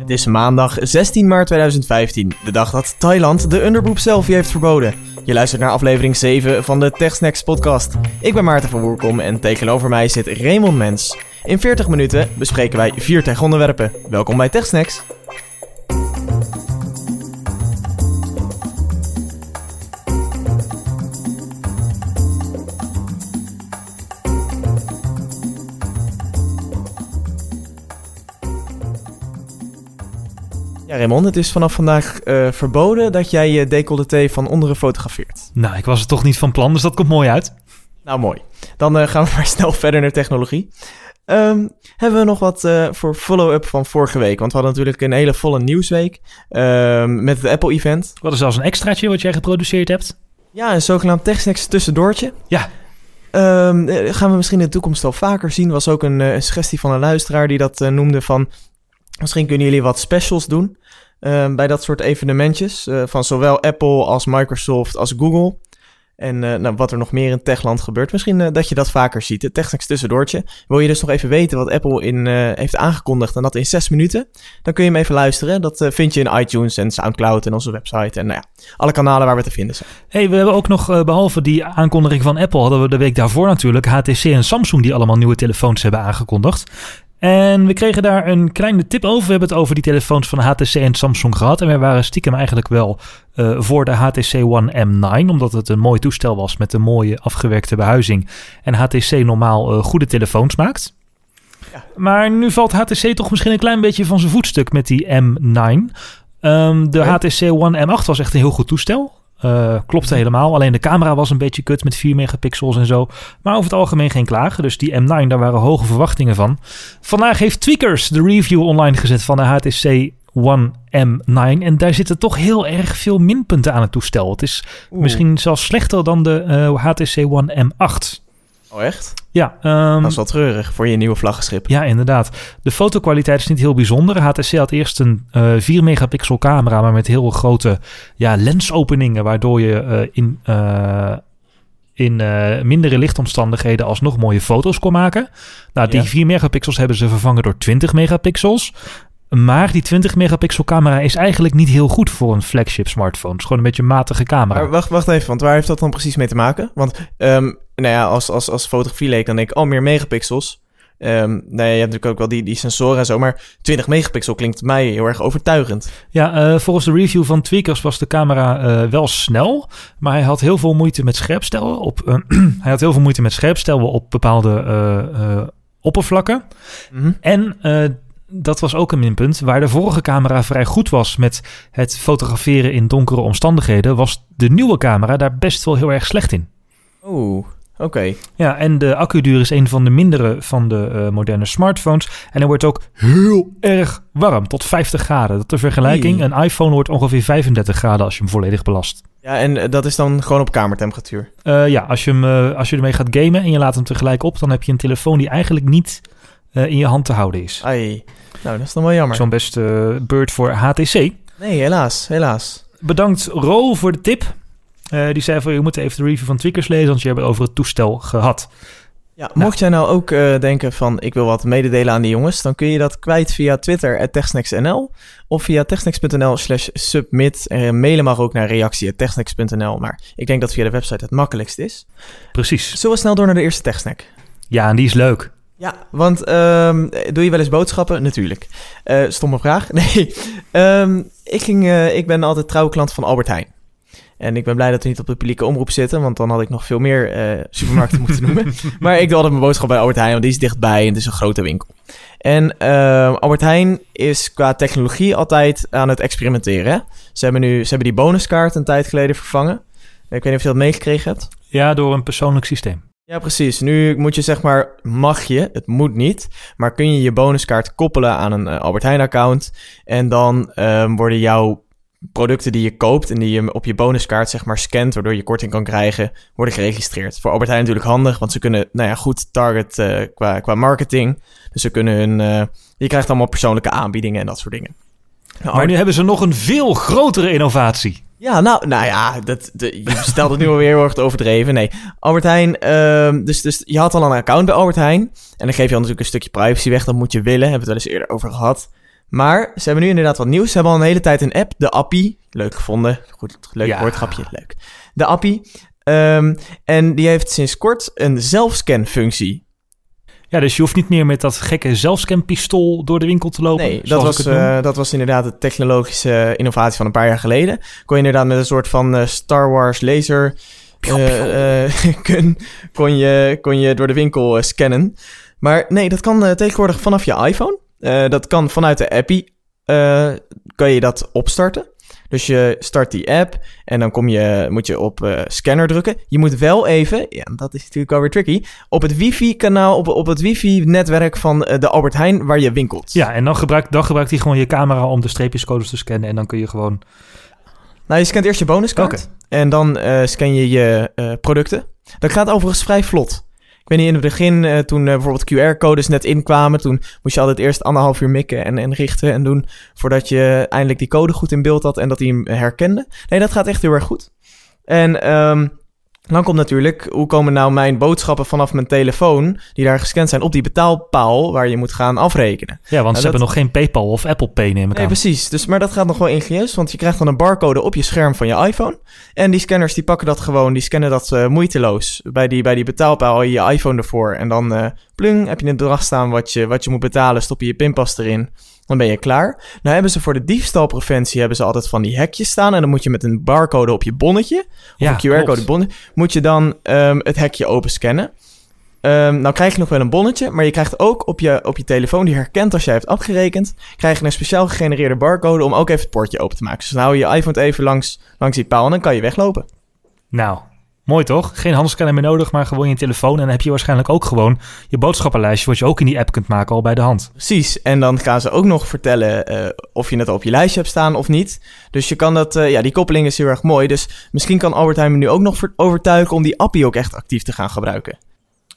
Het is maandag 16 maart 2015, de dag dat Thailand de underboob selfie heeft verboden. Je luistert naar aflevering 7 van de TechSnacks podcast. Ik ben Maarten van Woerkom en tegenover mij zit Raymond Mens. In 40 minuten bespreken wij vier tech-onderwerpen. Welkom bij TechSnacks. Raymond, het is vanaf vandaag eh, verboden dat jij je decolleté van onderen fotografeert. Nou, ik was er toch niet van plan, dus dat komt mooi uit. Nou, mooi. Dan eh, gaan we maar snel verder naar technologie. Ehm, hebben we nog wat eh, voor follow-up van vorige week? Want we hadden natuurlijk een hele volle nieuwsweek ehm, met het Apple-event. Wat is zelfs een extraatje wat jij geproduceerd hebt? Ja, een zogenaamd TechSnacks tussendoortje. Ja. Ehm, eh, gaan we misschien in de toekomst wel vaker zien. Was ook een, een suggestie van een luisteraar die dat noemde van... Misschien kunnen jullie wat specials doen ehm, bij dat soort evenementjes. eh, van zowel Apple als Microsoft als Google. En eh, nou, wat er nog meer in techland gebeurt. Misschien eh, dat je dat vaker ziet. Het TechSnacks tussendoortje. Wil je dus nog even weten wat Apple in, heeft aangekondigd. En dat in zes minuten. Dan kun je hem even luisteren. Dat vind je in iTunes en Soundcloud en onze website. En nou ja, alle kanalen waar we te vinden zijn. hey, we hebben ook nog, eh, behalve die aankondiging van Apple, hadden we de week daarvoor natuurlijk HTC en Samsung die allemaal nieuwe telefoons hebben aangekondigd. En we kregen daar een kleine tip over. We hebben het over die telefoons van HTC en Samsung gehad. En wij waren stiekem eigenlijk wel eh, voor de HTC One M9, omdat het een mooi toestel was met een mooie afgewerkte behuizing. En HTC normaal eh, goede telefoons maakt. Ja. Maar nu valt HTC toch misschien een klein beetje van zijn voetstuk met die M9. Ehm, de. HTC One M8 was echt een heel goed toestel. Eh, klopte helemaal. Alleen de camera was een beetje kut met 4 megapixels en zo. Maar over het algemeen geen klagen. Dus die M9, daar waren hoge verwachtingen van. Vandaag heeft Tweakers de review online gezet van de HTC One M9. En daar zitten toch heel erg veel minpunten aan het toestel. Het is Oeh. misschien zelfs slechter dan de eh, HTC One M8. Oh, echt? Ja, ehm, Dat is wel treurig voor je nieuwe vlaggenschip. ja, inderdaad. De fotokwaliteit is niet heel bijzonder. HTC had eerst een eh 4 megapixel camera, maar met heel grote ja, lensopeningen, waardoor je eh, in, eh, in mindere lichtomstandigheden alsnog mooie foto's kon maken. Nou, die Ja. 4 megapixels hebben ze vervangen door 20 megapixels. Maar die 20 megapixel camera is eigenlijk niet heel goed voor een flagship smartphone. Het is gewoon een beetje een matige camera. Maar wacht, wacht even, want waar heeft dat dan precies mee te maken? Want, ehm, nou ja, als, als, als fotografie leek, dan denk ik, oh, meer megapixels. Nou ja, je hebt natuurlijk ook wel die, die sensoren en zo, maar 20 megapixel klinkt mij heel erg overtuigend. Ja, eh, volgens de review van Tweakers was de camera eh, wel snel, maar hij had heel veel moeite met scherpstellen op. eh, hij had heel veel moeite met scherpstellen op bepaalde oppervlakken. Mhm. En dat was ook een minpunt. Waar de vorige camera vrij goed was met het fotograferen in donkere omstandigheden, was de nieuwe camera daar best wel heel erg slecht in. Oeh, oké. Ja, en de accuduur is een van de mindere van de eh, moderne smartphones. En hij wordt ook heel erg warm, tot 50 graden. Dat ter vergelijking, een iPhone wordt ongeveer 35 graden als je hem volledig belast. Ja, en eh, dat is dan gewoon op kamertemperatuur. Eh, ja, als je, hem, als je ermee gaat gamen en je laat hem tegelijk op, dan heb je een telefoon die eigenlijk niet in je hand te houden is. Ai, nou, dat is dan wel jammer. Zo'n beste beurt voor HTC. Nee, helaas, helaas. Bedankt Ro voor de tip. Eh, die zei van, je moet even de review van Tweakers lezen, want je hebt het over het toestel gehad. Ja, mocht jij nou ook eh, denken van, ik wil wat mededelen aan die jongens, dan kun je dat kwijt via Twitter, techsnacks.nl, of via techsnacks.nl slash submit. En mailen mag ook naar reactie.techsnacks.nl, maar ik denk dat via de website het makkelijkst is. Precies. Zullen we snel door naar de eerste techsnack? Ja, en die is leuk. Ja, want ehm, doe je wel eens boodschappen? Natuurlijk. Eh, stomme vraag. Nee. Ehm, ik, ging, eh, ik ben altijd trouwe klant van Albert Heijn. En ik ben blij dat we niet op de publieke omroep zitten, want dan had ik nog veel meer eh, supermarkten moeten noemen. Maar ik doe altijd mijn boodschap bij Albert Heijn, want die is dichtbij en het is een grote winkel. En ehm, Albert Heijn is qua technologie altijd aan het experimenteren. hè. Ze hebben nu ze hebben die bonuskaart een tijd geleden vervangen. Ik weet niet of je dat meegekregen hebt. Ja, door een persoonlijk systeem. Ja, precies. Nu moet je zeg maar, mag je, het moet niet, maar kun je je bonuskaart koppelen aan een eh, Albert Heijn account en dan ehm, worden jouw producten die je koopt en die je op je bonuskaart zeg maar scant, waardoor je korting kan krijgen, worden geregistreerd. Voor Albert Heijn natuurlijk handig, want ze kunnen, nou ja, goed target eh, qua, qua marketing. Dus ze kunnen hun, eh, je krijgt allemaal persoonlijke aanbiedingen en dat soort dingen. Nou, Maar nu hebben ze nog een veel grotere innovatie. Ja, nou, nou ja, dat, de, je stelt het nu alweer heel erg overdreven. Nee, Albert Heijn, ehm, dus, dus je had al een account bij Albert Heijn. En dan geef je al natuurlijk een stukje privacy weg, dat moet je willen, hebben we het wel eens eerder over gehad. Maar ze hebben nu inderdaad wat nieuws. Ze hebben al een hele tijd een app, de Appie. Leuk gevonden. Goed, leuk Ja. woordgrapje, leuk. De Appie. Ehm, en die heeft sinds kort een zelfscan-functie. Ja, dus je hoeft niet meer met dat gekke zelfscanpistool door de winkel te lopen. Nee, dat was, eh, dat was inderdaad de technologische innovatie van een paar jaar geleden. Kon je inderdaad met een soort van eh, Star Wars laser... kun, kon, je, kon je door de winkel scannen. Maar nee, dat kan tegenwoordig vanaf je iPhone. Eh, dat kan vanuit de appie. eh, kan je dat opstarten. Dus je start die app en dan kom je, moet je op eh, scanner drukken. Je moet wel even, ja, dat is natuurlijk alweer tricky, op het wifi-kanaal, op, op het wifi-netwerk van de Albert Heijn waar je winkelt. Ja, en dan gebruikt, dan gebruikt hij gewoon je camera om de streepjescodes te scannen. En dan kun je gewoon... Nou, je scant eerst je bonuskaart. En dan eh, scan je je producten. Dat gaat overigens vrij vlot. Weet niet, in het begin, eh, toen eh, bijvoorbeeld QR-codes net inkwamen... toen moest je altijd eerst anderhalf uur mikken en, en richten en doen... voordat je eindelijk die code goed in beeld had en dat hij hem herkende. Nee, dat gaat echt heel erg goed. En ehm, dan komt natuurlijk, hoe komen nou mijn boodschappen vanaf mijn telefoon... die daar gescand zijn op die betaalpaal waar je moet gaan afrekenen? Ja, want ze hebben nog geen PayPal of Apple Pay, neem ik Nee, aan. precies. Dus, maar dat gaat nog wel ingenieus, want je krijgt dan een barcode op je scherm van je iPhone. En die scanners die pakken dat gewoon, die scannen dat eh, moeiteloos. Bij die, bij die betaalpaal je iPhone ervoor. En dan eh plung, heb je een bedrag staan wat je, wat je moet betalen, stop je je pinpas erin. Dan ben je klaar. Nou hebben ze voor de diefstalpreventie hebben ze altijd van die hekjes staan. En dan moet je met een barcode op je bonnetje, of Ja, een QR-code bonnetje, moet je dan ehm, het hekje open scannen. Ehm, nou krijg je nog wel een bonnetje, maar je krijgt ook op je, op je telefoon, die herkent als jij hebt afgerekend, krijg je een speciaal gegenereerde barcode om ook even het poortje open te maken. Dus dan hou je je iPhone even langs, langs die paal en dan kan je weglopen. Nou, mooi toch? Geen handscanner meer nodig, maar gewoon je telefoon. En dan heb je waarschijnlijk ook gewoon je boodschappenlijstje... wat je ook in die app kunt maken al bij de hand. Precies, en dan gaan ze ook nog vertellen eh, of je het al op je lijstje hebt staan of niet. Dus je kan dat, eh, ja, die koppeling is heel erg mooi. Dus misschien kan Albert Heijn me nu ook nog ver- overtuigen om die appie ook echt actief te gaan gebruiken.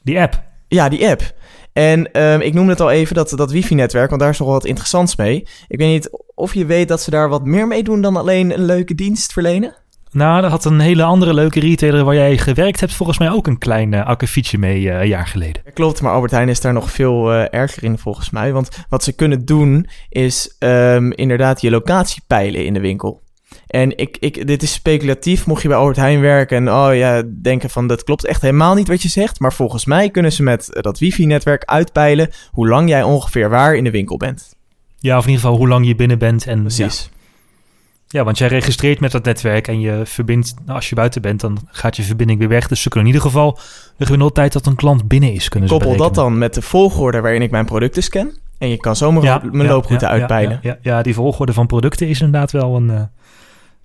Die app. Ja, die app. En ehm, ik noemde het al even, dat, dat wifi-netwerk, want daar is nog wel wat interessants mee. Ik weet niet of je weet dat ze daar wat meer mee doen dan alleen een leuke dienst verlenen. Nou, daar had een hele andere leuke retailer waar jij gewerkt hebt... volgens mij ook een klein uh, akkefietje mee eh, een jaar geleden. Klopt, maar Albert Heijn is daar nog veel eh, erger in volgens mij. Want wat ze kunnen doen is ehm, inderdaad je locatie peilen in de winkel. En ik, ik, dit is speculatief, mocht je bij Albert Heijn werken en oh ja, denken van dat klopt echt helemaal niet wat je zegt. Maar volgens mij kunnen ze met dat wifi-netwerk uitpeilen hoe lang jij ongeveer waar in de winkel bent. Ja, of in ieder geval hoe lang je binnen bent. En, Precies. Ja, ja, want jij registreert met dat netwerk en je verbindt... nou, als je buiten bent, dan gaat je verbinding weer weg. Dus ze kunnen in ieder geval de gemiddelde tijd dat een klant binnen is kunnen ze Koppel dat dan met de volgorde waarin ik mijn producten scan. En je kan zo mijn, Ja, mijn ja, looproute ja, uitpeilen. Ja, die volgorde van producten is inderdaad wel een...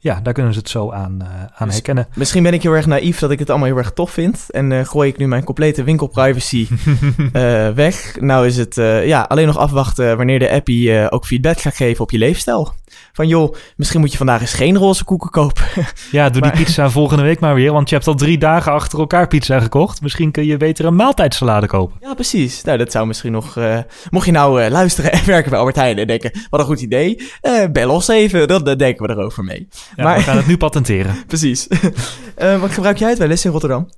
ja, daar kunnen ze het zo aan, eh, aan Dus- herkennen. Misschien ben ik heel erg naïef dat ik het allemaal heel erg tof vind. En eh, gooi ik nu mijn complete winkelprivacy eh, weg. Nou is het ja, alleen nog afwachten wanneer de appie ook feedback gaat geven op je leefstijl. Van joh, misschien moet je vandaag eens geen roze koeken kopen. Ja, doe Maar- die pizza volgende week maar weer. Want je hebt al drie dagen achter elkaar pizza gekocht. Misschien kun je beter een maaltijdsalade kopen. ja, precies. Nou, dat zou misschien nog... mocht je nou luisteren en werken bij Albert Heijn en denken... wat een goed idee, bel ons even. Dan, dan denken we erover mee. Ja, Maar- We gaan het nu patenteren. Precies. Eh, wat gebruik jij het wel eens in Rotterdam?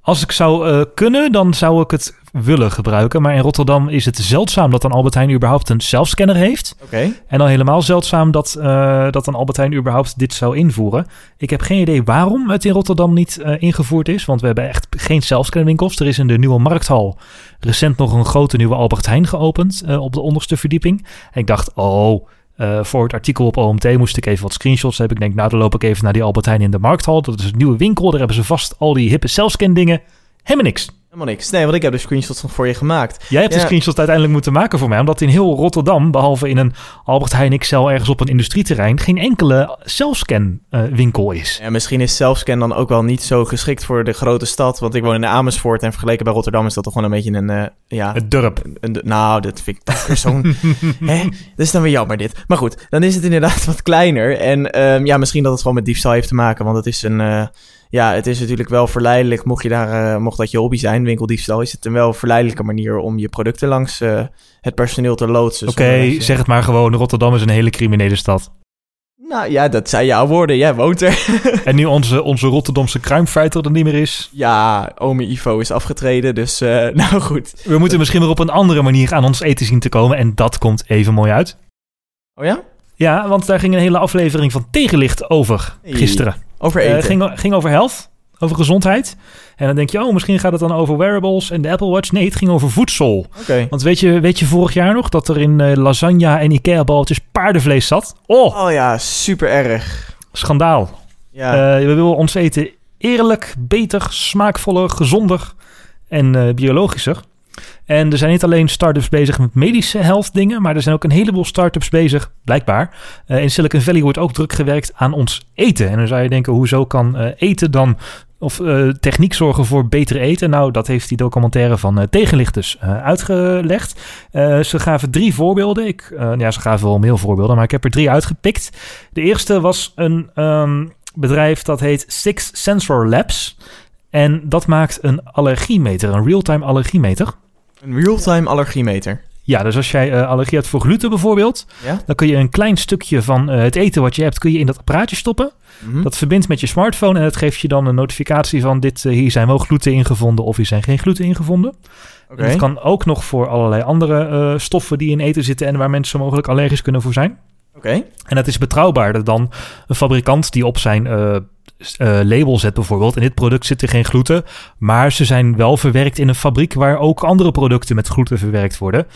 Als ik zou eh, kunnen, dan zou ik het willen gebruiken. Maar in Rotterdam is het zeldzaam dat een Albert Heijn überhaupt een zelfscanner heeft. Oké. En dan helemaal zeldzaam dat, eh, dat een Albert Heijn überhaupt dit zou invoeren. Ik heb geen idee waarom het in Rotterdam niet ingevoerd is. Want we hebben echt geen zelfscanwinkels. Er is in de nieuwe markthal recent nog een grote nieuwe Albert Heijn geopend op de onderste verdieping. En ik dacht, oh, eh, voor het artikel op OMT moest ik even wat screenshots hebben. Ik denk, nou dan loop ik even naar die Albert Heijn in de markthal. Dat is een nieuwe winkel. Daar hebben ze vast al die hippe zelfscan dingen. Helemaal niks. Helemaal niks. Nee, want ik heb de screenshots nog voor je gemaakt. Jij hebt de Ja. screenshot uiteindelijk moeten maken voor mij. Omdat in heel Rotterdam, behalve in een Albert Heijn XL ergens op een industrieterrein, geen enkele zelfscan eh, winkel is. Ja, misschien is zelfscan dan ook wel niet zo geschikt voor de grote stad. Want ik woon in Amersfoort en vergeleken bij Rotterdam is dat toch gewoon een beetje een... eh, ja, Het dorp. nou, dat vind ik toch weer zo'n... hè? Dat is dan weer jammer dit. Maar goed, dan is het inderdaad wat kleiner. En ehm, ja, misschien dat het gewoon met diefstal heeft te maken. Want het is een... eh, ja, het is natuurlijk wel verleidelijk. Mocht, je daar, eh, mocht dat je hobby zijn, winkeldiefstal... is het een wel verleidelijke manier om je producten langs eh, het personeel te loodsen. Oké, je- zeg het maar gewoon. Rotterdam is een hele criminele stad. Nou ja, dat zijn jouw woorden. Jij woont er. en nu onze, onze Rotterdamse crime er niet meer is. Ja, ome Ivo is afgetreden, dus eh, nou goed. We moeten misschien weer op een andere manier aan ons eten zien te komen. En dat komt even mooi uit. Oh ja? Ja, want daar ging een hele aflevering van Tegenlicht over Hey, gisteren. Over Eh eten. ging, ging over health, over gezondheid. En dan denk je, oh, misschien gaat het dan over wearables en de Apple Watch. Nee, het ging over voedsel. Oké. Want weet je, weet je vorig jaar nog dat er in eh, lasagne en Ikea-balletjes paardenvlees zat? Oh, Oh ja, super erg. schandaal. Ja. Eh, we willen ons eten eerlijk, beter, smaakvoller, gezonder en biologischer. En er zijn niet alleen start-ups bezig met medische health dingen, maar er zijn ook een heleboel start-ups bezig, blijkbaar. Eh, in Silicon Valley wordt ook druk gewerkt aan ons eten. En dan zou je denken, hoezo kan eh, eten dan, of eh, techniek zorgen voor beter eten? Nou, dat heeft die documentaire van Tegenlicht eh, uitgelegd. Ze gaven drie voorbeelden. Ik, ja, ze gaven wel meer voorbeelden, maar ik heb er drie uitgepikt. De eerste was een ehm, bedrijf dat heet Six Sensor Labs. En dat maakt een allergiemeter, een real-time allergiemeter. Een real-time allergiemeter. Ja, dus als jij eh, allergie hebt voor gluten bijvoorbeeld, Ja? dan kun je een klein stukje van eh, het eten wat je hebt, kun je in dat apparaatje stoppen. Mhm. Dat verbindt met je smartphone en het geeft je dan een notificatie van dit, eh, hier zijn wel gluten ingevonden of hier zijn geen gluten ingevonden. En dat kan ook nog voor allerlei andere stoffen die in eten zitten en waar mensen mogelijk allergisch kunnen voor zijn. Oké. En dat is betrouwbaarder dan een fabrikant die op zijn eh, label zet bijvoorbeeld. In dit product zitten geen gluten, maar ze zijn wel verwerkt in een fabriek waar ook andere producten met gluten verwerkt worden.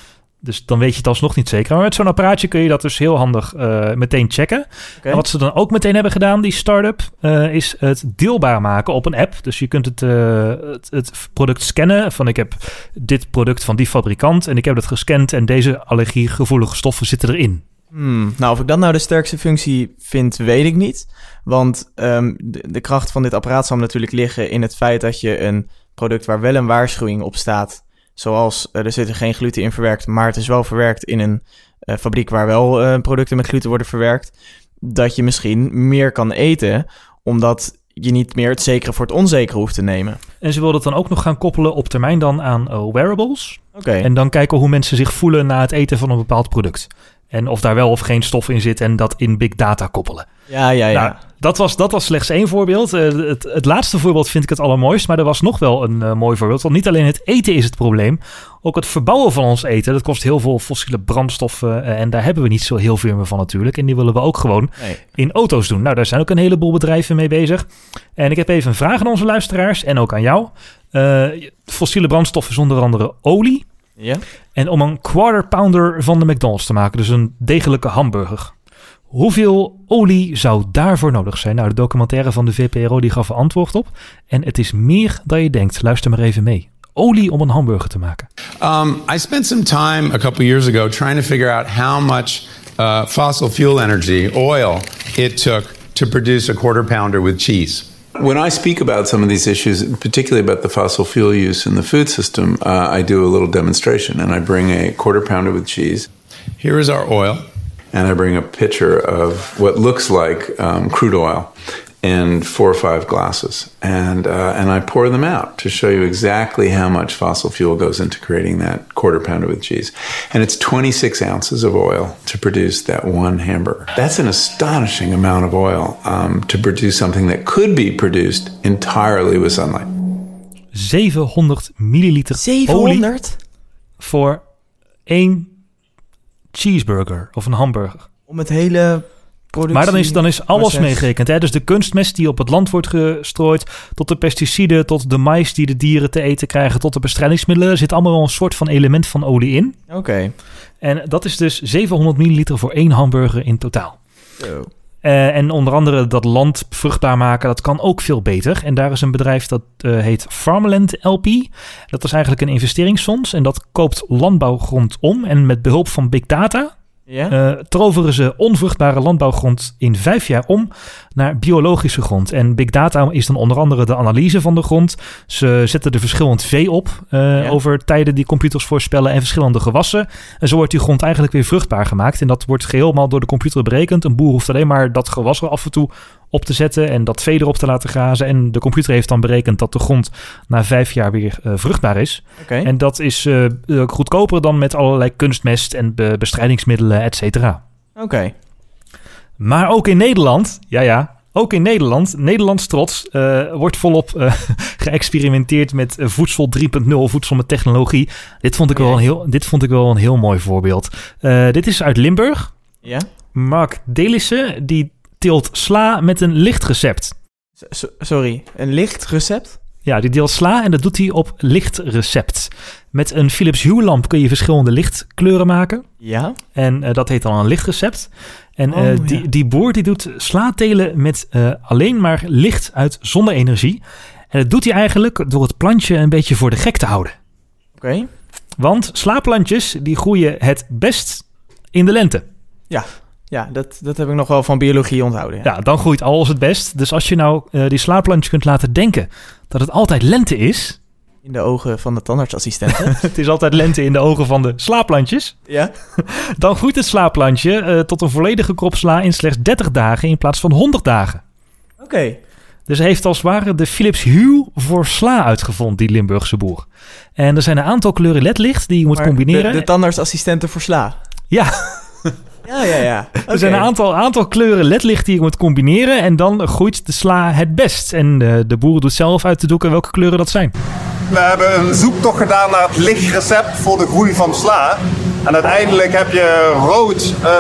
Dus dan weet je het alsnog niet zeker. Maar met zo'n apparaatje kun je dat dus heel handig eh, meteen checken. En wat ze dan ook meteen hebben gedaan, die start-up, eh, is het deelbaar maken op een app. Dus je kunt het, het, het product scannen. Van ik heb dit product van die fabrikant en ik heb het gescand en deze allergiegevoelige stoffen zitten erin. Hmm, nou, of ik dat nou de sterkste functie vind, weet ik niet. Want ehm, de, de kracht van dit apparaat zal natuurlijk liggen in het feit dat je een product waar wel een waarschuwing op staat, zoals eh, er zit er geen gluten in verwerkt, maar het is wel verwerkt in een eh, fabriek waar wel eh, producten met gluten worden verwerkt, dat je misschien meer kan eten, omdat je niet meer het zekere voor het onzekere hoeft te nemen. En ze wilden het dan ook nog gaan koppelen op termijn dan aan wearables. Oké. En dan kijken hoe mensen zich voelen na het eten van een bepaald product. En of daar wel of geen stof in zit en dat in big data koppelen. Ja, ja, ja. Nou, dat, was, dat was slechts één voorbeeld. Eh, het, het laatste voorbeeld vind ik het allermooist. Maar er was nog wel een eh, mooi voorbeeld. Want niet alleen het eten is het probleem. Ook het verbouwen van ons eten. Dat kost heel veel fossiele brandstoffen. eh, en daar hebben we niet zo heel veel meer van natuurlijk. En die willen we ook gewoon Nee. in auto's doen. Nou, daar zijn ook een heleboel bedrijven mee bezig. En ik heb even een vraag aan onze luisteraars. En ook aan jou. Fossiele brandstoffen is onder andere olie. Ja? En om een quarter pounder van de McDonald's te maken, dus een degelijke hamburger. Hoeveel olie zou daarvoor nodig zijn? Nou, de documentaire van de VPRO die gaf er antwoord op. En het is meer dan je denkt. Luister maar even mee. Olie om een hamburger te maken. Um, I spent some time a couple years ago trying to figure out how much uh, fossil fuel energy, oil, it took to produce a quarter pounder with cheese. When I speak about some of these issues, particularly about the fossil fuel use in the food system, uh, I do a little demonstration and I bring a quarter pounder with cheese Here is our oil. and I bring a pitcher of what looks like um, crude oil in four or five glasses. And, uh, and I pour them out to show you exactly how much fossil fuel goes into creating that quarter pounder with cheese. And it's 26 ounces of oil to produce that one hamburger. That's an astonishing amount of oil um, to produce something that could be produced entirely with sunlight. 700 milliliter olie 700? voor één cheeseburger of een hamburger. Om het hele productie... Maar dan is, dan is alles proces- meegerekend. Hè? Dus de kunstmest die op het land wordt gestrooid, tot de pesticiden, tot de mais die de dieren te eten krijgen, tot de bestrijdingsmiddelen. Er zit allemaal wel een soort van element van olie in. Oké. En dat is dus 700 milliliter voor één hamburger in totaal. Zo. Eh, en onder andere dat land vruchtbaar maken, dat kan ook veel beter. En daar is een bedrijf dat eh, heet Farmland LP. Dat is eigenlijk een investeringsfonds en dat koopt landbouwgrond om. En met behulp van big data Ja? eh, toveren ze onvruchtbare landbouwgrond in vijf jaar om naar biologische grond. En big data is dan onder andere de analyse van de grond. Ze zetten er verschillend vee op eh, Ja. over tijden die computers voorspellen en verschillende gewassen. En zo wordt die grond eigenlijk weer vruchtbaar gemaakt. En dat wordt geheel door de computer berekend. Een boer hoeft alleen maar dat gewas er af en toe op te zetten en dat vee erop te laten grazen. En de computer heeft dan berekend dat de grond na vijf jaar weer eh, vruchtbaar is. En dat is eh, goedkoper dan met allerlei kunstmest en be- bestrijdingsmiddelen, et cetera. Oké. Maar ook in Nederland, ja ja, ook in Nederland, Nederlands trots, eh, wordt volop geëxperimenteerd met voedsel 3.0, voedsel met technologie. Dit vond ik, wel een heel, dit vond ik wel een heel mooi voorbeeld. Dit is uit Limburg. Ja? Mark Delissen, die teelt sla met een lichtrecept. S- sorry, een licht recept? Ja, die deelt sla en dat doet hij op lichtrecept. Met een Philips Hue lamp kun je verschillende lichtkleuren maken. Ja. En eh, dat heet dan een lichtrecept. En eh, Oh, die, ja. die boer die doet sla telen met eh, alleen maar licht uit zonne-energie. En dat doet hij eigenlijk door het plantje een beetje voor de gek te houden. Oké. Want slaplantjes die groeien het best in de lente. Ja, dat, dat heb ik nog wel van biologie onthouden. Ja. Ja, dan groeit alles het best. Dus als je nou eh, die slaplantjes kunt laten denken dat het altijd lente is. In de ogen van de tandartsassistenten. Het is altijd lente in de ogen van de slaplantjes. ja. Dan groeit het slaplantje eh, tot een volledige krop sla in slechts 30 dagen in plaats van 100 dagen. Oké. Dus hij heeft als het ware de Philips Hue voor sla uitgevonden, die Limburgse boer. En er zijn een aantal kleuren ledlicht die je moet Maar combineren. De, de tandartsassistenten voor sla. Ja, Ja, ja, ja. er zijn een aantal, aantal kleuren ledlicht die je moet combineren. En dan groeit de sla het best. En eh, de boer doet zelf uit te doeken welke kleuren dat zijn. We hebben een zoektocht gedaan naar het lichtrecept voor de groei van sla. En uiteindelijk heb je rood, eh,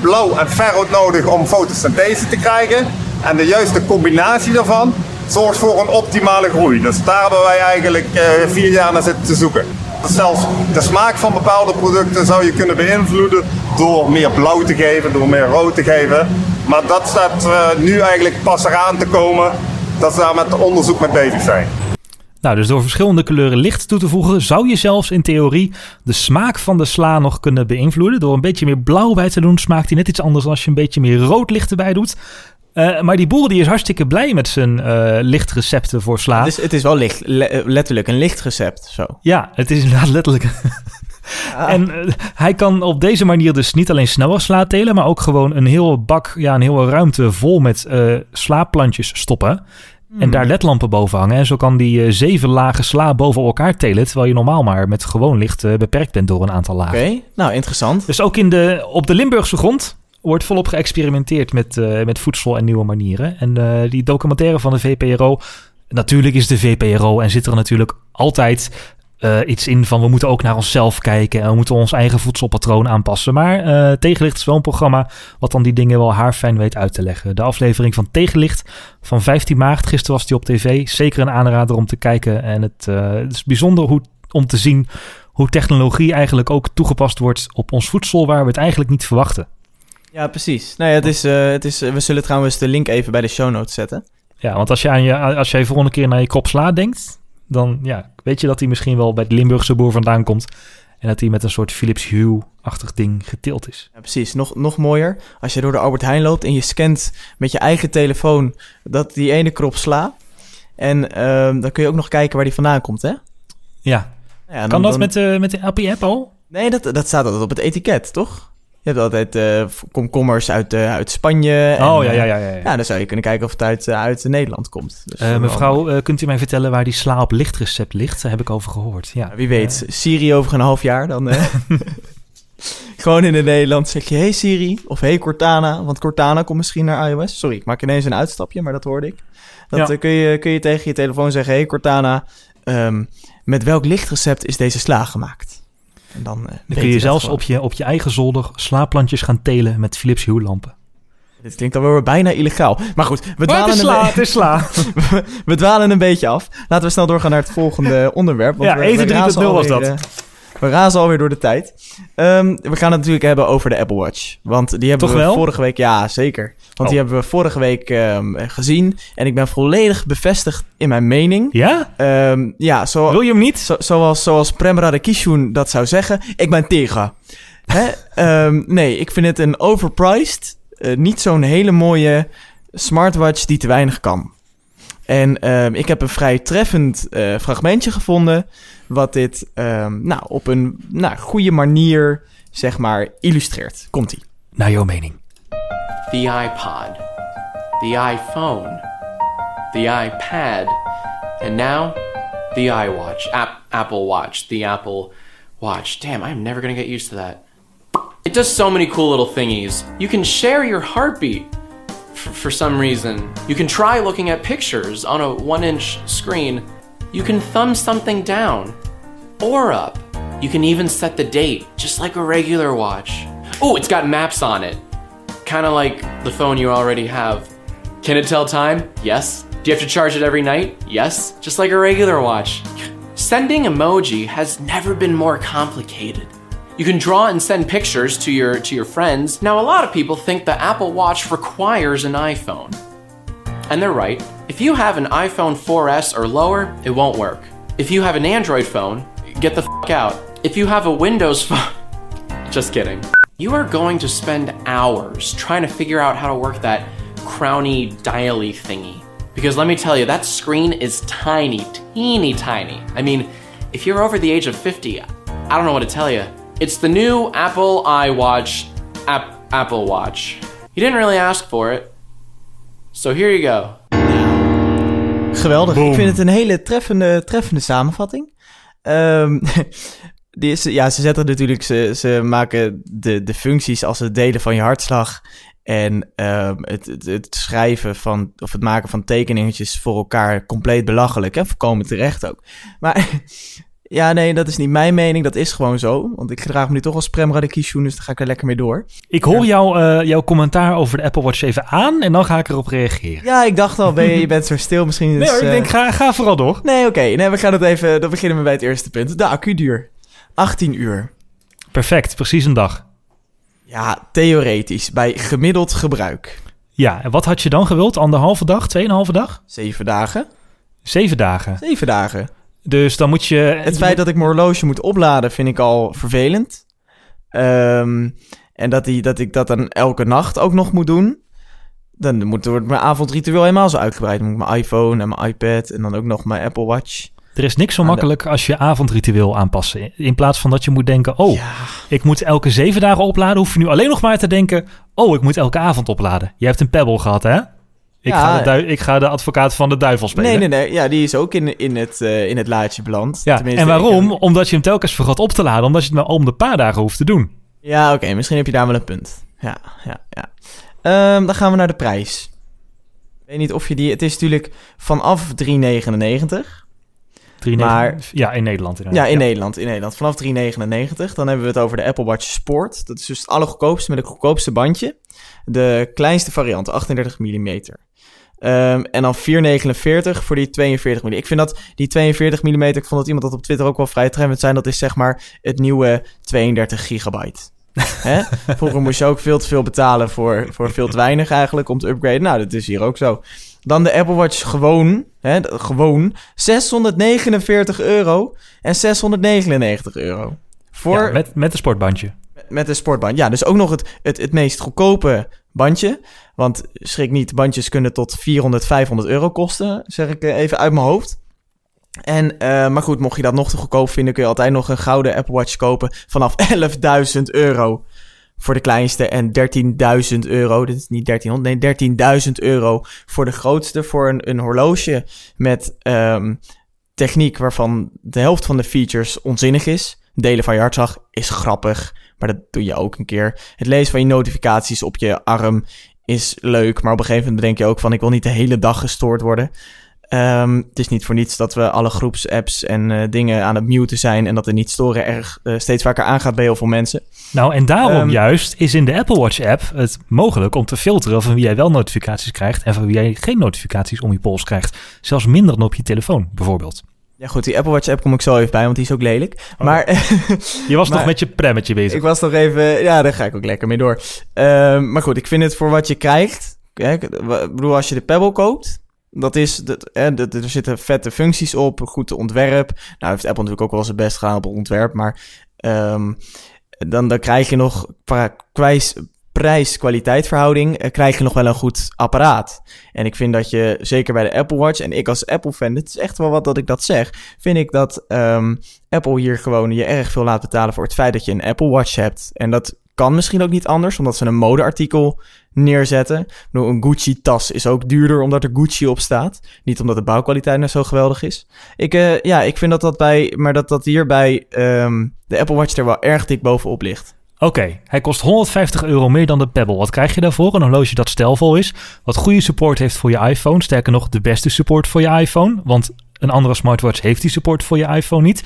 blauw en ferrood nodig om fotosynthese te krijgen. En de juiste combinatie daarvan zorgt voor een optimale groei. Dus daar hebben wij eigenlijk eh, vier jaar naar zitten te zoeken. Zelfs de smaak van bepaalde producten zou je kunnen beïnvloeden door meer blauw te geven, door meer rood te geven. Maar dat staat eh, nu eigenlijk pas eraan te komen dat ze daar met onderzoek mee bezig zijn. Nou, dus door verschillende kleuren licht toe te voegen, zou je zelfs in theorie de smaak van de sla nog kunnen beïnvloeden. Door een beetje meer blauw bij te doen, smaakt hij net iets anders als je een beetje meer rood licht erbij doet. Eh, maar die boer die is hartstikke blij met zijn eh, lichtrecepten voor sla. Dus het is wel licht, le- letterlijk een lichtrecept. Zo. Ja, het is inderdaad letterlijk. En eh, hij kan op deze manier dus niet alleen sneller sla telen, maar ook gewoon een hele bak, ja, een hele ruimte vol met slaapplantjes stoppen. En daar ledlampen boven hangen. En zo kan die zeven lagen sla boven elkaar telen, terwijl je normaal maar met gewoon licht beperkt bent door een aantal lagen. Oké, nou interessant. Dus ook in de, op de Limburgse grond wordt volop geëxperimenteerd met, eh, met voedsel en nieuwe manieren. En eh, die documentaire van de VPRO, natuurlijk is de VPRO en zit er natuurlijk altijd eh, iets in van we moeten ook naar onszelf kijken en we moeten ons eigen voedselpatroon aanpassen. Maar Tegenlicht is wel een programma wat dan die dingen wel haarfijn weet uit te leggen. De aflevering van Tegenlicht van 15 maart, gisteren was die op tv, zeker een aanrader om te kijken. En het, het is bijzonder hoe, om te zien hoe technologie eigenlijk ook toegepast wordt op ons voedsel waar we het eigenlijk niet verwachten. Ja, precies. Nou ja, het is, eh, het is, we zullen trouwens de link even bij de show notes zetten. Ja, want als je, aan je, als jij volgende keer naar je krop sla denkt, dan ja, weet je dat hij misschien wel bij de Limburgse boer vandaan komt. En dat hij met een soort Philips Hue-achtig ding geteeld is. Ja, precies. Nog, nog mooier. Als je door de Albert Heijn loopt en je scant met je eigen telefoon dat die ene krop sla. En ehm, dan kun je ook nog kijken waar die vandaan komt, hè? Ja, Nou ja, dan- kan dat dan- met, de met de LP-app al? Nee, dat, dat staat altijd op het etiket, toch? Je hebt altijd eh, komkommers uit, eh, uit Spanje. en, oh, ja, eh, ja, ja. ja, ja. Dan zou je kunnen kijken of het uit, eh, uit Nederland komt. Dus, Eh, eh, mevrouw, eh, kunt u mij vertellen waar die sla op lichtrecept ligt? Daar heb ik over gehoord. Ja, wie weet, Siri over een half jaar, dan... eh, gewoon in het Nederlands zeg je, hey Siri, of hey Cortana, want Cortana komt misschien naar iOS. Sorry, ik maak ineens een uitstapje, maar dat hoorde ik. Dat Ja. eh, kun, je, kun je tegen je telefoon zeggen, hey Cortana, ehm, met welk lichtrecept is deze sla gemaakt? En dan, eh, Dan kun je zelfs gewoon. op je, op je eigen zolder slaapplantjes gaan telen met Philips Hue-lampen. Dit klinkt dan weer bijna illegaal. Maar goed, we dwalen, een, sla, be- het is sla. we, we dwalen een beetje af. Laten we snel doorgaan naar het volgende onderwerp. want Ja, we- eten we 3.0 razen was alweer, dat. We razen alweer door de tijd. Ehm, we gaan het natuurlijk hebben over de Apple Watch. Want die hebben Toch we wel? vorige week... Ja, zeker. Want die Oh. hebben we vorige week ehm, gezien. En ik ben volledig bevestigd in mijn mening. Ja? Ehm, ja, zo, Wil je hem niet? zo- zoals, zoals Prem Radakishun dat zou zeggen. Ik ben tegen. Hè? Nee, ik vind het een overpriced. eh, niet zo'n hele mooie smartwatch die te weinig kan. En ehm, ik heb een vrij treffend eh, fragmentje gevonden. Wat dit ehm, nou, op een nou, goede manier, zeg maar, illustreert. Komt-ie. Naar jouw mening. the iPod, the iPhone, the iPad, and now the iWatch, App- Apple Watch, the Apple Watch. Damn, I'm never gonna get used to that. It does so many cool little thingies. You can share your heartbeat for some reason. You can try looking at pictures on a one inch screen. You can thumb something down or up. You can even set the date, just like a regular watch. Oh, it's got maps on it. kind of like the phone you already have. Can it tell time? Yes. Do you have to charge it every night? Yes. Just like a regular watch. Sending emoji has never been more complicated. You can draw and send pictures to your to your friends. Now a lot of people think the Apple Watch requires an iPhone. And they're right. If you have an iPhone 4S or lower, it won't work. If you have an Android phone, get the fuck out. If you have a Windows phone, just kidding. You are going to spend hours trying to figure out how to work that crowny dially thingy. Because let me tell you, that screen is tiny, teeny tiny. I mean, if you're over the age of 50, I don't know what to tell you. It's the new Apple iWatch, app, Apple Watch. You didn't really ask for it. So here you go. Geweldig. Ik vind het een hele treffende, treffende samenvatting. Ehm, die is, ja, ze zetten natuurlijk, ze, ze maken de, de functies als het delen van je hartslag en ehm, het, het, het schrijven van, of het maken van tekeningetjes voor elkaar compleet belachelijk. En voorkomen terecht ook. Maar ja, nee, dat is niet mijn mening. Dat is gewoon zo. Want ik gedraag me nu toch als Prem Radikishun, dus daar ga ik er lekker mee door. Ik hoor jou, eh, jouw commentaar over de Apple Watch even aan en dan ga ik erop reageren. Ja, ik dacht al, ben je, je bent zo stil. Misschien is, Nee hoor, ik eh, denk, ga, ga vooral door. Nee, oké. Nee, we gaan het even... Dan beginnen we bij het eerste punt. De accuduur. 18 uur. Perfect, precies een dag. Ja, theoretisch. Bij gemiddeld gebruik. Ja, en wat had je dan gewild? Anderhalve dag? Tweeënhalve dag? Zeven dagen. Zeven dagen. Zeven dagen. Dus dan moet je... Het feit dat ik mijn horloge moet opladen vind ik al vervelend. Ehm, en dat, die, dat ik dat dan elke nacht ook nog moet doen. Dan moet, wordt mijn avondritueel helemaal zo uitgebreid. Dan moet ik mijn iPhone en mijn iPad en dan ook nog mijn Apple Watch. Er is niks zo makkelijk als je avondritueel aanpassen. In plaats van dat je moet denken, oh, Ja, ik moet elke zeven dagen opladen. Hoef je nu alleen nog maar te denken, oh, ik moet elke avond opladen. Je hebt een Pebble gehad, hè? Ik, Ja. ga, de dui- ik ga de advocaat van de duivel spelen. nee, nee, nee. Ja, die is ook in, in, het, eh, in het laadje beland. Ja, Tenminste, en waarom? Omdat je hem telkens vergat op te laden. Omdat je het maar om de paar dagen hoeft te doen. Ja, oké. misschien heb je daar wel een punt. Ja, ja, ja. Ehm, dan gaan we naar de prijs. Ik weet niet of je die... Het is natuurlijk vanaf 3,99. Drie Maar- negen- Ja, in Nederland Ja, inderdaad. in Nederland. In Nederland. Vanaf 3,99. Dan hebben we het over de Apple Watch Sport. Dat is dus het allergoedkoopste met het goedkoopste bandje. De kleinste variant, 38 mm. Ehm, en dan 4,49 voor die 42 mm. Ik vind dat die 42 mm, ik vond dat iemand dat op Twitter ook wel vrij treffend zijn. Dat is zeg maar het nieuwe 32 gigabyte. Hè? Vroeger moest je ook veel te veel betalen voor, voor veel te weinig eigenlijk om te upgraden. Nou, dat is hier ook zo. Dan de Apple Watch gewoon, hè, gewoon 649 euro en 699 euro. Voor, Ja, met, met een sportbandje. Met een sportband. Ja, dus ook nog het, het, het meest goedkope bandje. Want schrik niet, bandjes kunnen tot 400, 500 euro kosten, zeg ik eh, even uit mijn hoofd. En, eh, maar goed, mocht je dat nog te goedkoop vinden, kun je altijd nog een gouden Apple Watch kopen vanaf 11.000 euro voor de kleinste en 13.000 euro, dit is niet 1300, nee 13.000 euro voor de grootste, voor een, een horloge met ehm, techniek waarvan de helft van de features onzinnig is. Delen van je hartslag is grappig, maar dat doe je ook een keer. Het lezen van je notificaties op je arm is leuk, maar op een gegeven moment bedenk je ook van ik wil niet de hele dag gestoord worden. Ehm, het is niet voor niets dat we alle groepsapps en eh, dingen aan het muten zijn en dat er niet storen erg eh, steeds vaker aangaat bij heel veel mensen. Nou, en daarom Ehm, juist is in de Apple Watch app het mogelijk om te filteren van wie jij wel notificaties krijgt en van wie jij geen notificaties om je pols krijgt. Zelfs minder dan op je telefoon, bijvoorbeeld. Ja goed, die Apple Watch app kom ik zo even bij, want die is ook lelijk. Oh. Maar Je was Maar- nog met je premmetje bezig. Ik was nog even... Ja, daar ga ik ook lekker mee door. Ehm, maar goed, ik vind het voor wat je krijgt... Kijk, ik bedoel, als je de Pebble koopt... Dat is... Dat, er zitten vette functies op, goed ontwerp. Nou heeft Apple natuurlijk ook wel zijn best gedaan op het ontwerp. Maar ehm, dan, dan krijg je nog... qua Prijs, prijs-kwaliteitverhouding... eh, krijg je nog wel een goed apparaat. En ik vind dat je, zeker bij de Apple Watch... En ik als Apple-fan, het is echt wel wat dat ik dat zeg... Vind ik dat ehm, Apple hier gewoon je erg veel laat betalen... voor het feit dat je een Apple Watch hebt. En dat kan misschien ook niet anders, omdat ze een modeartikel neerzetten. Bedoel, een Gucci-tas is ook duurder omdat er Gucci op staat. Niet omdat de bouwkwaliteit nou zo geweldig is. Ik, eh, ja, ik vind dat dat bij, maar dat dat hier bij ehm, de Apple Watch er wel erg dik bovenop ligt. Oké, hij kost 150 euro meer dan de Pebble. Wat krijg je daarvoor? Een horloge dat stijlvol is, wat goede support heeft voor je iPhone. Sterker nog, de beste support voor je iPhone. Want een andere smartwatch heeft die support voor je iPhone niet.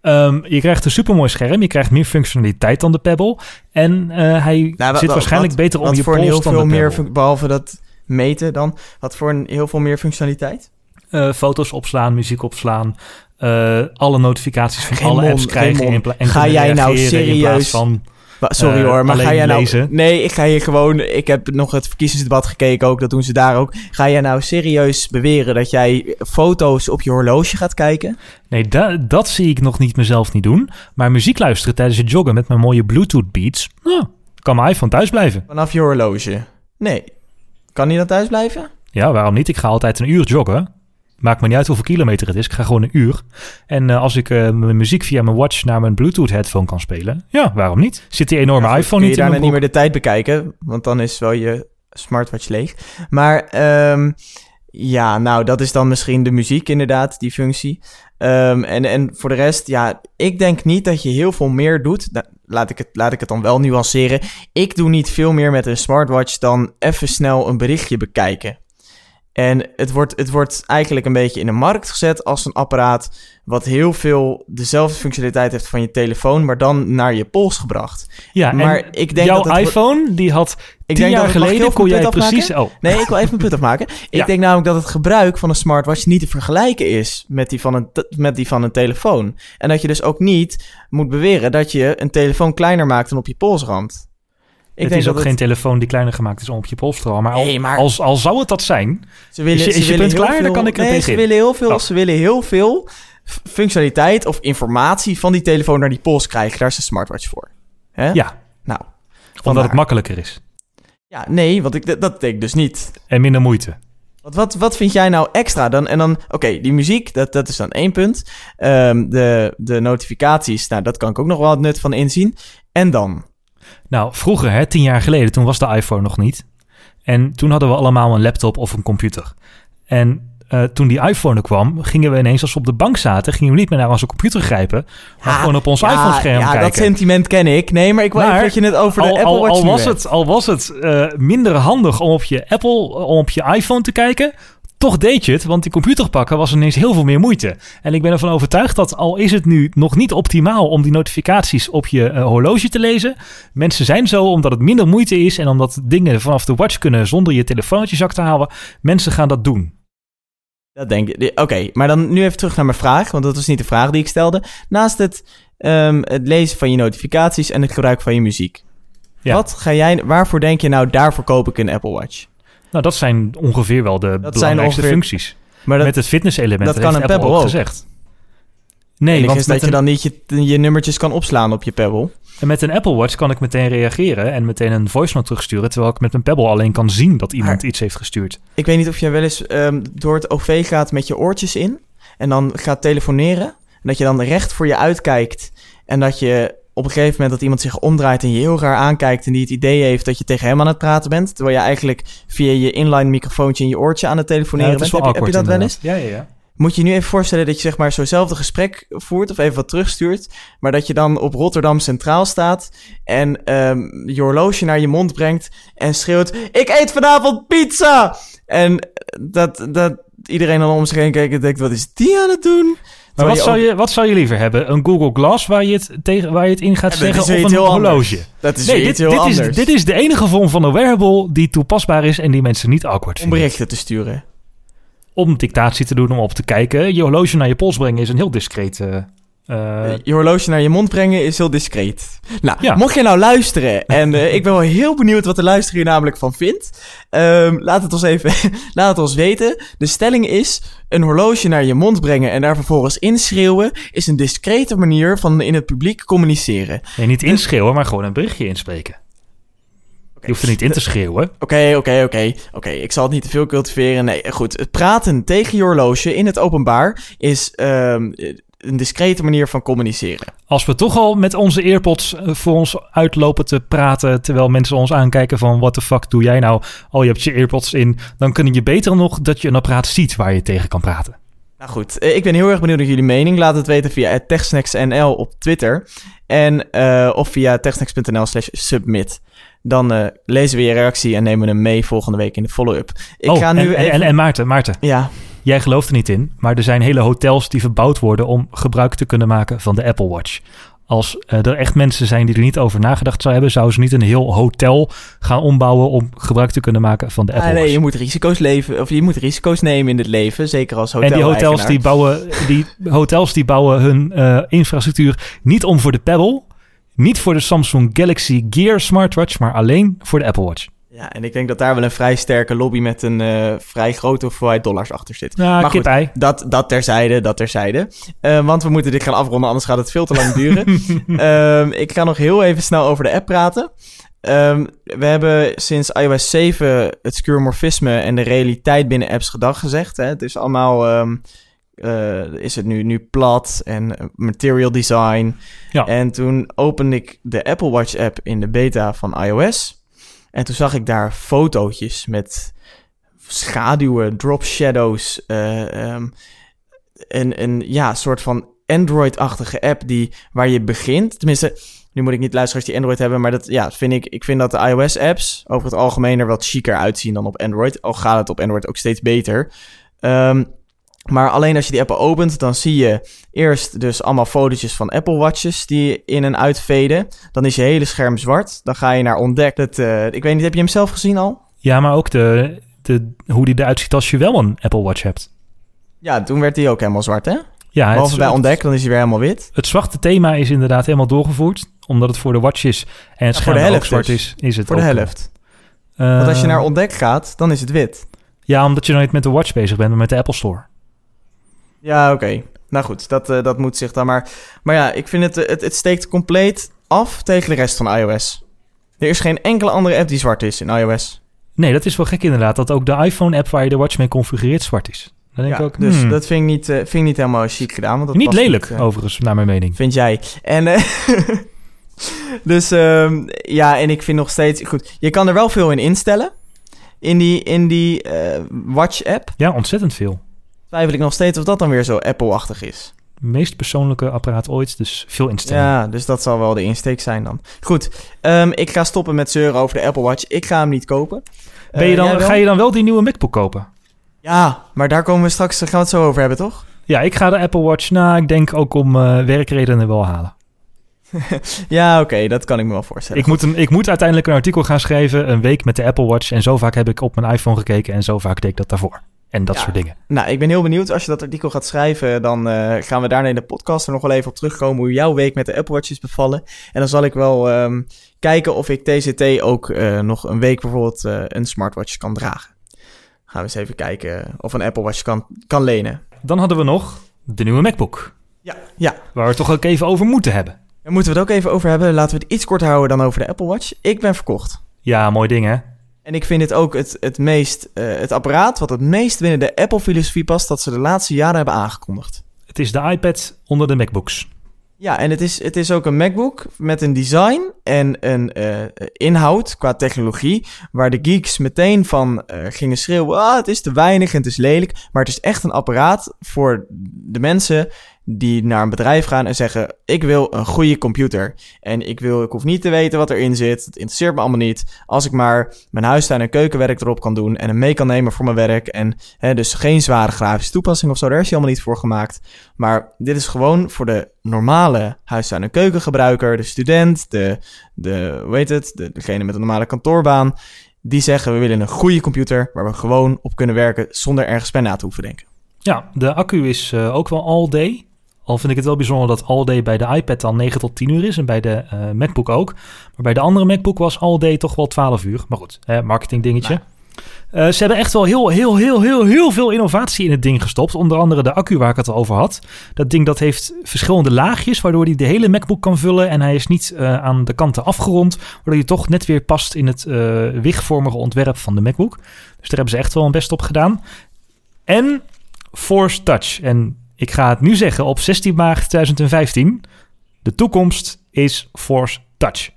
Ehm, je krijgt een supermooi scherm. Je krijgt meer functionaliteit dan de Pebble. En eh, hij Nou, zit wa- waarschijnlijk wat- beter om je pols heel dan veel de meer, Pebble. behalve dat meten dan, wat voor een heel veel meer functionaliteit? Eh, foto's opslaan, muziek opslaan. eh, alle notificaties van alle apps krijgen. In ga jij nou reageren In plaats serieus- van, Sorry Eh, hoor, maar ga jij nou... lezen. Nee, ik ga hier gewoon... Ik heb nog het verkiezingsdebat gekeken ook, dat doen ze daar ook. Ga jij nou serieus beweren dat jij foto's op je horloge gaat kijken? nee, da- dat zie ik nog niet mezelf niet doen. Maar muziek luisteren tijdens het joggen met mijn mooie Bluetooth beats. Nou, kan mijn iPhone thuis blijven. Vanaf je horloge? Nee. Kan die dan thuis blijven? Ja, waarom niet? Ik ga altijd een uur joggen. Maakt me niet uit hoeveel kilometer het is. Ik ga gewoon een uur. En eh, als ik eh, mijn muziek via mijn watch naar mijn Bluetooth headphone kan spelen. Ja, waarom niet? Zit die enorme Ja, goed, iPhone kun niet je in daarna mijn niet meer de tijd bekijken, want dan is wel je smartwatch leeg. Maar ehm, ja, nou, dat is dan misschien de muziek inderdaad, die functie. Ehm, en, en voor de rest, ja, ik denk niet dat je heel veel meer doet. Nou, laat, ik het, laat ik het dan wel nuanceren. Ik doe niet veel meer met een smartwatch dan even snel een berichtje bekijken. En het wordt, het wordt eigenlijk een beetje in de markt gezet als een apparaat wat heel veel dezelfde functionaliteit heeft van je telefoon, maar dan naar je pols gebracht. Ja, maar en ik denk jouw dat iPhone, die had Ik tien denk jaar dat geleden kon jij precies... Oh, Nee, ik wil even mijn punt afmaken. Ik denk namelijk dat het gebruik van een smartwatch niet te vergelijken is met die, van een met die van een telefoon. En dat je dus ook niet moet beweren dat je een telefoon kleiner maakt dan op je polsrand. Ik het denk is ook geen telefoon die kleiner gemaakt is om op je pols te. Maar, Nee, maar- Als, al zou het dat zijn... Ze willen, Is je- ze is je willen punt heel klaar? Dan veel- kan ik nee, tegen ze willen heel veel, Oh. ze willen heel veel functionaliteit of informatie van die telefoon naar die pols krijgen. Daar is een smartwatch voor. Hè? Ja, Nou, omdat vandaar. het makkelijker is. Ja, nee, want ik, dat denk ik dus niet. En minder moeite. Wat, wat, wat vind jij nou extra dan? En dan, oké, die muziek, dat, dat is dan één punt. Ehm, de, de notificaties, nou, dat kan ik ook nog wel het nut van inzien. En dan? Nou, vroeger, hè, tien jaar geleden, toen was de iPhone nog niet. En toen hadden we allemaal een laptop of een computer. En eh, toen die iPhone er kwam, gingen we ineens, als we op de bank zaten, gingen we niet meer naar onze computer grijpen, maar Ja, gewoon op ons ja, iPhone-scherm Ja, kijken. dat sentiment ken ik. Nee, maar ik wil even dat je het over de al, Apple al, Watch al nu was hebt. het, al was het eh, minder handig om op je Apple, om op je iPhone te kijken, toch deed je het, want die computer pakken was ineens heel veel meer moeite. En ik ben ervan overtuigd dat al is het nu nog niet optimaal om die notificaties op je eh, horloge te lezen, mensen zijn zo omdat het minder moeite is en omdat dingen vanaf de watch kunnen zonder je telefoon uit je zak te halen. Mensen gaan dat doen. Dat denk ik. Oké, maar dan nu even terug naar mijn vraag, want dat was niet de vraag die ik stelde. Naast het, ehm, het lezen van je notificaties en het gebruik van je muziek. Ja. Wat ga jij, waarvoor denk je nou, daarvoor koop ik een Apple Watch? Nou, dat zijn ongeveer wel de belangrijkste ongeveer- functies. Maar dat, met het fitnesselement, dat dat kan heeft een Apple Pebble ook gezegd. nee, want is dat met je dan niet je, je nummertjes kan opslaan op je Pebble. met een Apple Watch kan ik meteen reageren en meteen een voice note terugsturen, terwijl ik met een Pebble alleen kan zien dat iemand Maar- iets heeft gestuurd. Ik weet niet of je wel eens ehm, door het OV gaat met je oortjes in en dan gaat telefoneren. En dat je dan recht voor je uitkijkt en dat je op een gegeven moment dat iemand zich omdraait en je heel raar aankijkt en die het idee heeft dat je tegen hem aan het praten bent, terwijl je eigenlijk via je inline microfoontje in je oortje aan het telefoneren Ja, bent. Heb je, heb je dat wel eens? Ja, ja, ja. Moet je nu even voorstellen dat je zeg maar zo'nzelfde gesprek voert of even wat terugstuurt, maar dat je dan op Rotterdam Centraal staat en ehm, je horloge naar je mond brengt en schreeuwt: Ik eet vanavond pizza! En dat, dat iedereen dan om zich heen kijkt en denkt: Wat is die aan het doen? Maar wat zou, ook- je, wat zou je liever hebben? Een Google Glass waar je het, tegen, waar je het in gaat Ja, zeggen of iets een heel horloge? anders. Dat is Nee, dit, iets heel dit, anders. is, dit is de enige vorm van een wearable die toepasbaar is en die mensen niet awkward om vinden. berichten te sturen. Om dictatie te doen, om op te kijken. Je horloge naar je pols brengen is een heel discreet... eh, eh, je horloge naar je mond brengen is heel discreet. Nou, Ja. mocht je nou luisteren, en eh, ik ben wel heel benieuwd wat de luisteraar hier namelijk van vindt. Ehm, laat het ons even laat het ons weten. De stelling is: een horloge naar je mond brengen en daar vervolgens inschreeuwen is een discrete manier van in het publiek communiceren. nee, niet inschreeuwen, maar gewoon een berichtje inspreken. Je hoeft er niet in te schreeuwen. Oké, oké, oké. Oké, ik zal het niet te veel cultiveren. Nee, goed. Het praten tegen je horloge in het openbaar is ehm, een discrete manier van communiceren. Als we toch al met onze earpods eh, voor ons uitlopen te praten... terwijl mensen ons aankijken van... what the fuck doe jij nou? Oh, je hebt je earpods in. Dan kun je beter nog dat je een apparaat ziet waar je tegen kan praten. Nou goed, eh, ik ben heel erg benieuwd naar jullie mening. Laat het weten via techsnacksnl op Twitter. En, eh, of via techsnacks.nl slash submit. Dan lezen we je reactie en nemen we hem mee volgende week in de follow-up. Ik oh, ga nu en, en, even... en, en Maarten, Maarten. ja, jij gelooft er niet in, maar er zijn hele hotels die verbouwd worden om gebruik te kunnen maken van de Apple Watch. Als eh, er echt mensen zijn die er niet over nagedacht zouden hebben, zouden ze niet een heel hotel gaan ombouwen om gebruik te kunnen maken van de Apple Ah, nee, Watch. je moet risico's leven, of je moet risico's nemen in het leven, zeker als hotel. En die hotels die bouwen, die hotels die bouwen hun eh, infrastructuur niet om voor de Pebble, niet voor de Samsung Galaxy Gear smartwatch, maar alleen voor de Apple Watch. Ja, en ik denk dat daar wel een vrij sterke lobby met een eh, vrij grote hoeveelheid dollars achter zit. Ja, maar goed, dat, dat terzijde, dat terzijde. Eh, want we moeten dit gaan afronden, anders gaat het veel te lang duren. Ehm, ik ga nog heel even snel over de app praten. Ehm, we hebben sinds iOS 7 het skeuomorfisme en de realiteit binnen apps gedag gezegd. Hè? Het is allemaal... ehm, eh, is het nu, nu plat en material design. Ja. En toen opende ik de Apple Watch app in de beta van iOS. En toen zag ik daar fotootjes met schaduwen, drop shadows. eh, ehm, een, een ja, soort van Android-achtige app die, waar je begint. Tenminste, nu moet ik niet luisteren als die Android hebben, maar dat ja, vind ik, ik vind dat de iOS-apps over het algemeen er wat chiquer uitzien dan op Android. Al gaat het op Android ook steeds beter. Ehm, maar alleen als je die app opent, dan zie je eerst dus allemaal fotootjes van Apple Watches die in en uitveden. Dan is je hele scherm zwart. Dan ga je naar ontdek. Dat, eh, ik weet niet, heb je hem zelf gezien al? Ja, maar ook de, de, hoe die eruit ziet als je wel een Apple Watch hebt. Ja, toen werd hij ook helemaal zwart, hè? Ja, Behalve bij ontdek, dan is hij weer helemaal wit. het zwarte thema is inderdaad helemaal doorgevoerd. Omdat het voor de watch is en het Ja, scherm voor de ook helft zwart dus. is, is het Voor de ook, helft. eh, Want als je naar ontdek gaat, dan is het wit. Ja, omdat je nog niet met de watch bezig bent, maar met de Apple Store. Ja, oké. Nou goed, dat, eh, dat moet zich dan maar... Maar ja, ik vind het, eh, het... Het steekt compleet af tegen de rest van iOS. Er is geen enkele andere app die zwart is in iOS. Nee, dat is wel gek inderdaad. Dat ook de iPhone-app waar je de watch mee configureert zwart is. Dan denk Ja, ik ook, dus hmm, dat vind ik, niet, eh, vind ik niet helemaal chic gedaan. Want dat niet lelijk, eh, overigens, naar mijn mening. Vind jij. En, dus ehm, ja, en ik vind nog steeds... Goed, je kan er wel veel in instellen. In die, in die Watch-app. Ja, ontzettend veel. Twijfel ik nog steeds of dat dan weer zo Apple-achtig is. Meest persoonlijke apparaat ooit, dus veel instellingen. Ja, dus dat zal wel de insteek zijn dan. Goed, ehm, ik ga stoppen met zeuren over de Apple Watch. Ik ga hem niet kopen. Ben je Eh, dan, ga je dan wel die nieuwe MacBook kopen? Ja, maar daar komen we straks, gaan we het zo over hebben, toch? Ja, ik ga de Apple Watch, nou, ik denk ook om eh, werkredenen wel halen. Ja, oké, dat kan ik me wel voorstellen. Ik moet, een, ik moet uiteindelijk een artikel gaan schrijven, een week met de Apple Watch. En zo vaak heb ik op mijn iPhone gekeken en zo vaak deed ik dat daarvoor. En dat Ja. soort dingen. Nou, ik ben heel benieuwd. Als je dat artikel gaat schrijven, dan eh, gaan we daarna in de podcast er nog wel even op terugkomen hoe jouw week met de Apple Watch is bevallen. En dan zal ik wel ehm, kijken of ik TCT ook eh, nog een week bijvoorbeeld eh, een smartwatch kan dragen. Gaan we eens even kijken of een Apple Watch kan, kan lenen. Dan hadden we nog de nieuwe MacBook. Ja, ja. Waar we het toch ook even over moeten hebben. Daar moeten we het ook even over hebben. Laten we het iets korter houden dan over de Apple Watch. Ik ben verkocht. Ja, mooi ding hè? En ik vind het ook het, het meest, eh, het apparaat wat het meest binnen de Apple-filosofie past dat ze de laatste jaren hebben aangekondigd. Het is de iPad onder de MacBooks. Ja, en het is, het is ook een MacBook met een design en een eh, inhoud qua technologie. Waar de geeks meteen van eh, gingen schreeuwen: ah, het is te weinig en het is lelijk. Maar het is echt een apparaat voor de mensen die naar een bedrijf gaan en zeggen: Ik wil een goede computer. En ik, wil, ik hoef niet te weten wat erin zit. Het interesseert me allemaal niet. Als ik maar mijn huistuin- en keukenwerk erop kan doen en hem mee kan nemen voor mijn werk. En hè, dus geen zware grafische toepassing of zo, daar is hij allemaal niet voor gemaakt. Maar dit is gewoon voor de normale huistuin- en keukengebruiker, de student, de, de hoe heet het, de, degene met een normale kantoorbaan. Die zeggen, we willen een goede computer waar we gewoon op kunnen werken zonder ergens bij na te hoeven denken. Ja, de accu is eh, ook wel all day. Al vind ik het wel bijzonder dat all day bij de iPad dan 9 tot 10 uur is en bij de eh, MacBook ook. Maar bij de andere MacBook was all day toch wel 12 uur. Maar goed, hè, marketing dingetje. Eh, ze hebben echt wel heel, heel, heel, heel, heel veel innovatie in het ding gestopt. Onder andere de accu waar ik het al over had. Dat ding dat heeft verschillende laagjes, waardoor hij de hele MacBook kan vullen. En hij is niet eh, aan de kanten afgerond, waardoor hij toch net weer past in het wigvormige ontwerp van de MacBook. Dus daar hebben ze echt wel een best op gedaan. En Force Touch. En ik ga het nu zeggen op 16 maart 2015. De toekomst is Force Touch.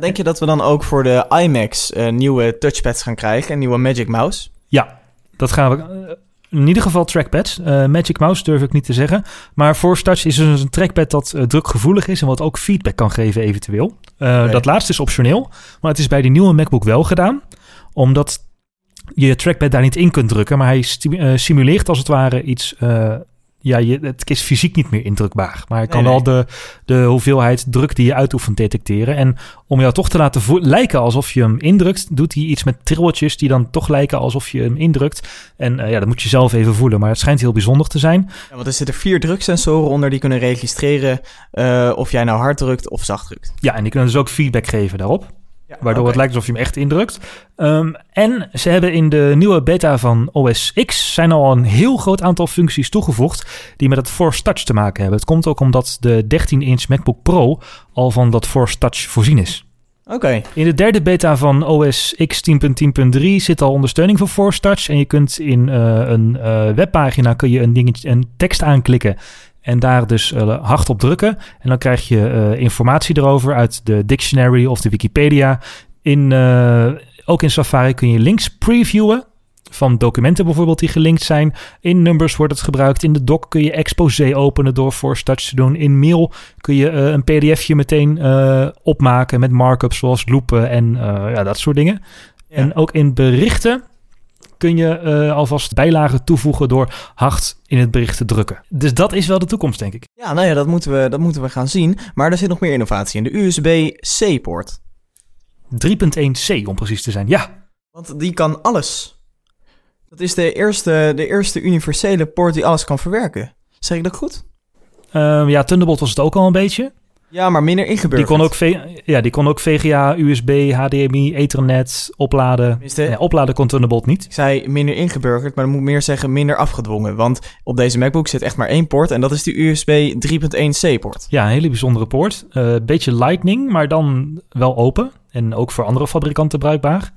Denk je dat we dan ook voor de iMacs eh, nieuwe touchpads gaan krijgen, een nieuwe Magic Mouse? Ja, dat gaan we. eh, In ieder geval trackpads. Eh, Magic Mouse durf ik niet te zeggen. Maar Force Touch is dus een trackpad dat drukgevoelig is en wat ook feedback kan geven eventueel. Dat laatste is optioneel, maar het is bij die nieuwe MacBook wel gedaan. Omdat je trackpad daar niet in kunt drukken. Maar hij simuleert als het ware iets... ja, je, het is fysiek niet meer indrukbaar. Maar hij kan Nee, wel de, de hoeveelheid druk die je uitoefent detecteren. En om jou toch te laten lijken alsof je hem indrukt... doet hij iets met trilletjes die dan toch lijken alsof je hem indrukt. En eh, ja, dat moet je zelf even voelen. Maar het schijnt heel bijzonder te zijn. Ja, want er zitten vier druksensoren onder die kunnen registreren eh, of jij nou hard drukt of zacht drukt. Ja, en die kunnen dus ook feedback geven daarop. Ja, Waardoor het lijkt alsof je hem echt indrukt. Ehm, en ze hebben in de nieuwe beta van OS X zijn al een heel groot aantal functies toegevoegd die met het Force Touch te maken hebben. Het komt ook omdat de 13-inch MacBook Pro al van dat Force Touch voorzien is. Oké, In de derde beta van OS X 10.10.3 zit al ondersteuning voor Force Touch. En je kunt in eh, een eh, webpagina kun je een, dingetje, een tekst aanklikken. En daar dus eh, hard op drukken. En dan krijg je eh, informatie erover uit de dictionary of de Wikipedia. In, eh, ook in Safari kun je links previewen. Van documenten bijvoorbeeld die gelinkt zijn. In Numbers wordt het gebruikt. In de doc kun je exposé openen door Force Touch te doen. In Mail kun je eh, een pdfje meteen opmaken met markups zoals loopen en ja, dat soort dingen. Ja. En ook in berichten kun je eh, alvast bijlagen toevoegen door hard in het bericht te drukken. Dus dat is wel de toekomst, denk ik. ja, nou ja, dat moeten, we, dat moeten we gaan zien. Maar er zit nog meer innovatie in. De USB-C-poort. 3.1c om precies te zijn. Ja, Want die kan alles. Dat is de eerste, de eerste universele poort die alles kan verwerken. Zeg ik dat goed? Ehm, ja Thunderbolt was het ook al een beetje. Ja, maar minder Die ingeburgerd. kon, ook V- ja, die kon ook VGA, USB, HDMI, Ethernet, opladen. Tenminste, Ja, opladen kon Thunderbolt niet. Ik zei minder ingeburgerd, maar dan moet ik meer zeggen minder afgedwongen. Want op deze MacBook zit echt maar één poort en dat is de USB 3.1c poort. Ja, een hele bijzondere poort. Een beetje Lightning, maar dan wel open. En ook voor andere fabrikanten bruikbaar.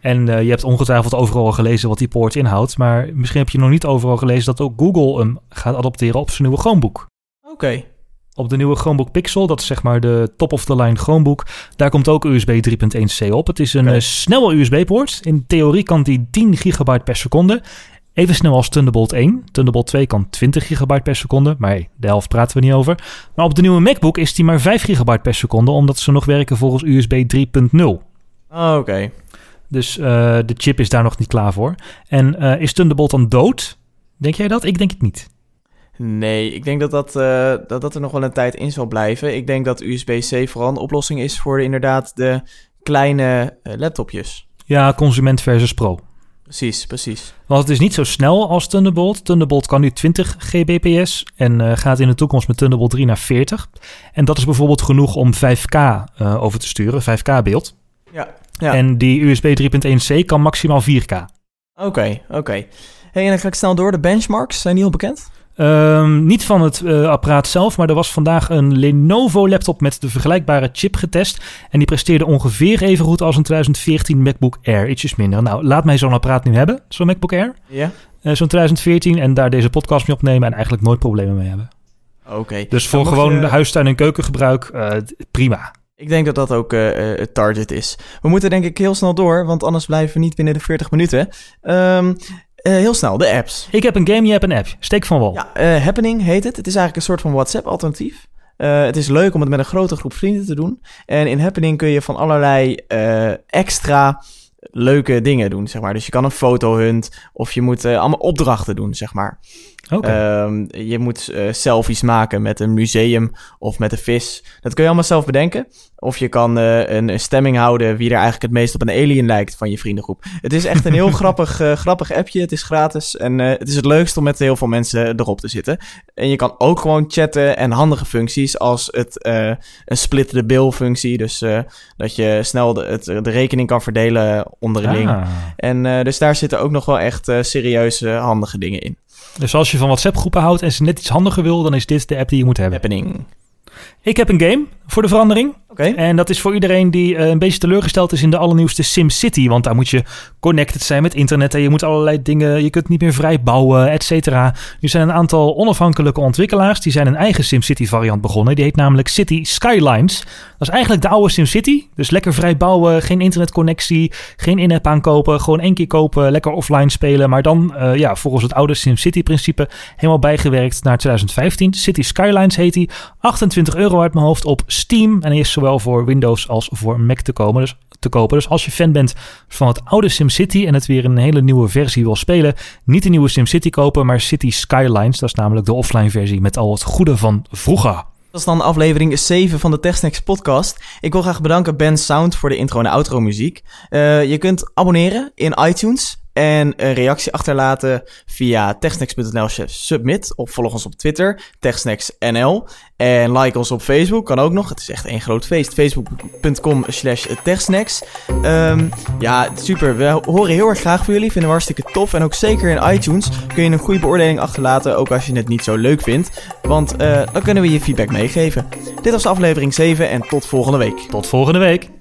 En eh, je hebt ongetwijfeld overal al gelezen wat die poort inhoudt. Maar misschien heb je nog niet overal gelezen dat ook Google hem gaat adopteren op zijn nieuwe Chromebook. Oké. Op de nieuwe Chromebook Pixel, dat is zeg maar de top-of-the-line Chromebook. Daar komt ook USB 3.1c op. Het is een Oké. eh, snelle USB-poort. In theorie kan die 10 gigabyte per seconde. Even snel als Thunderbolt 1. Thunderbolt 2 kan 20 gigabyte per seconde. Maar de helft praten we niet over. Maar op de nieuwe MacBook is die maar 5 gigabyte per seconde. Omdat ze nog werken volgens USB 3.0. Oké. Dus eh, de chip is daar nog niet klaar voor. En eh, is Thunderbolt dan dood? Denk jij dat? Ik denk het niet. Nee, ik denk dat dat, eh, dat dat er nog wel een tijd in zal blijven. Ik denk dat USB-C vooral een oplossing is voor inderdaad de kleine eh, laptopjes. Ja, consument versus pro. Precies, precies. Want het is niet zo snel als Thunderbolt. Thunderbolt kan nu 20 gbps en eh, gaat in de toekomst met Thunderbolt 3 naar 40. En dat is bijvoorbeeld genoeg om 5K eh, over te sturen, 5K beeld. Ja. ja. En die USB 3.1c kan maximaal 4K. Oké, oké. Hey, en dan ga ik snel door. De benchmarks, zijn die al bekend? Ehm, niet van het eh, apparaat zelf, maar er was vandaag een Lenovo laptop met de vergelijkbare chip getest. En die presteerde ongeveer even goed als een 2014 MacBook Air, ietsjes minder. Nou, laat mij zo'n apparaat nu hebben, zo'n MacBook Air. Ja. Eh, zo'n 2014 en daar deze podcast mee opnemen en eigenlijk nooit problemen mee hebben. Oké. Dus voor gewoon je- huistuin- en keukengebruik, eh, prima. Ik denk dat dat ook het target is. We moeten denk ik heel snel door, want anders blijven we niet binnen de 40 minuten. Ehm, eh, heel snel, de apps. Ik heb een game, je hebt een app. Steek van wal. Ja, eh, Happening heet het. Het is eigenlijk een soort van WhatsApp-alternatief. Eh, het is leuk om het met een grote groep vrienden te doen. En in Happening kun je van allerlei extra leuke dingen doen, zeg maar. Dus je kan een fotohunt of je moet eh, allemaal opdrachten doen, zeg maar. Oké. Ehm, je moet eh, selfies maken met een museum of met een vis. Dat kun je allemaal zelf bedenken. Of je kan eh, een, een stemming houden wie er eigenlijk het meest op een alien lijkt van je vriendengroep. Het is echt een heel grappig, grappig appje. Het is gratis en het is het leukst om met heel veel mensen erop te zitten. En je kan ook gewoon chatten en handige functies als het, een split the bill functie. Dus dat je snel de, het, de rekening kan verdelen onderling. Ah. En eh, dus daar zitten ook nog wel echt eh, serieuze handige dingen in. Dus als je van WhatsApp-groepen houdt en ze net iets handiger wil, dan is dit de app die je moet hebben. Happening. Ik heb een game voor de verandering. En dat is voor iedereen die eh, een beetje teleurgesteld is in de allernieuwste SimCity. Want daar moet je connected zijn met internet en je moet allerlei dingen, je kunt niet meer vrij bouwen, et cetera. Nu zijn een aantal onafhankelijke ontwikkelaars, die zijn een eigen SimCity variant begonnen. Die heet namelijk City Skylines. Dat is eigenlijk de oude SimCity. Dus lekker vrij bouwen, geen internetconnectie, geen in-app aankopen. Gewoon één keer kopen, lekker offline spelen. Maar dan eh, ja, volgens het oude SimCity principe helemaal bijgewerkt naar 2015. City Skylines heet die. 28 euro uit mijn hoofd op Steam. En hij is zowel voor Windows als voor Mac te komen. Dus te kopen. Dus als je fan bent van het oude SimCity en het weer een hele nieuwe versie wil spelen, niet de nieuwe SimCity kopen, maar City Skylines. Dat is namelijk de offline versie met al het goede van vroeger. Dat is dan aflevering 7 van de TechSnacks podcast. Ik wil graag bedanken Ben Sound voor de intro en outro muziek. Uh, je kunt abonneren in iTunes en een reactie achterlaten via techsnacks.nl submit. Of volg ons op Twitter, techsnacksnl. En like ons op Facebook, kan ook nog. Het is echt één groot feest. Facebook.com slash techsnacks. Um, ja, super. We horen heel erg graag van jullie. Vinden we hartstikke tof. En ook zeker in iTunes kun je een goede beoordeling achterlaten. Ook als je het niet zo leuk vindt. Want uh, dan kunnen we je feedback meegeven. Dit was aflevering 7 en tot volgende week. Tot volgende week.